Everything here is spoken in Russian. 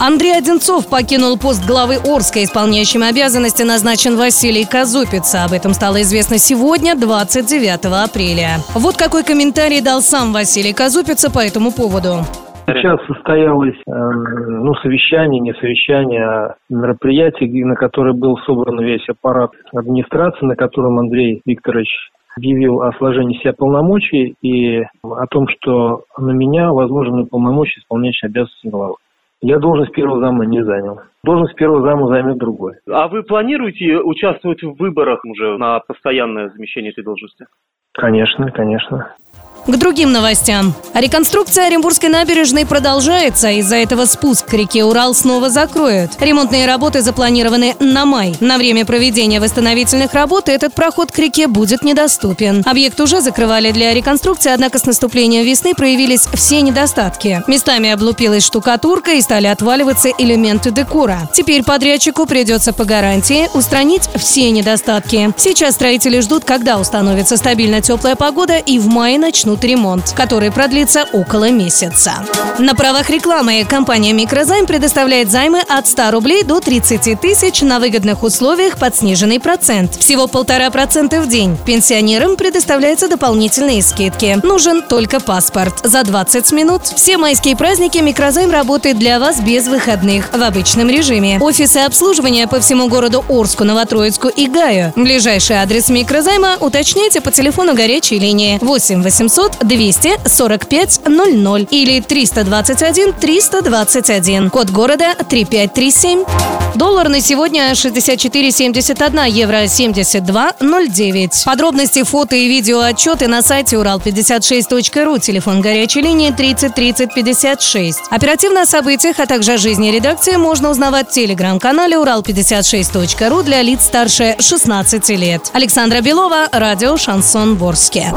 Андрей Одинцов покинул пост главы Орска. Исполняющим обязанности назначен Василий Казупица. Об этом стало известно сегодня, 29 апреля. Вот какой комментарий дал сам Василий Казупица по этому поводу. Сейчас состоялось э, ну, совещание, не совещание, а мероприятие, на которое был собран весь аппарат администрации, на котором Андрей Викторович объявил о сложении себя полномочий и о том, что на меня возложены полномочия исполняющей обязанности главы. Я должность первого зама не занял. Должность первого зама займет другой. А вы планируете участвовать в выборах уже на постоянное замещение этой должности? Конечно, конечно. К другим новостям. Реконструкция Оренбургской набережной продолжается. Из-за этого спуск к реке Урал снова закроют. Ремонтные работы запланированы на май. На время проведения восстановительных работ этот проход к реке будет недоступен. Объект уже закрывали для реконструкции, однако с наступлением весны проявились все недостатки. Местами облупилась штукатурка и стали отваливаться элементы декора. Теперь подрядчику придется по гарантии устранить все недостатки. Сейчас строители ждут, когда установится стабильно теплая погода и в мае начнут ремонт, который продлится около месяца. На правах рекламы компания «Микрозайм» предоставляет займы от 100 рублей до 30 тысяч на выгодных условиях под сниженный процент. Всего полтора процента в день. Пенсионерам предоставляются дополнительные скидки. Нужен только паспорт. За 20 минут. Все майские праздники «Микрозайм» работает для вас без выходных в обычном режиме. Офисы обслуживания по всему городу Орску, Новотроицку и Гаю. Ближайший адрес «Микрозайма» уточняйте по телефону горячей линии 8 800 245 00 или 321 321. Код города 3537. Доллар на сегодня 64,71, евро 72,09. Подробности, фото и видео отчеты на сайте урал56.ру, телефон горячей линии 30 30 56. Оперативно о событиях, а также о жизни редакции можно узнавать в телеграм-канале урал56.ру для лиц старше 16 лет. Александра Белова, радио «Шансон Ворске».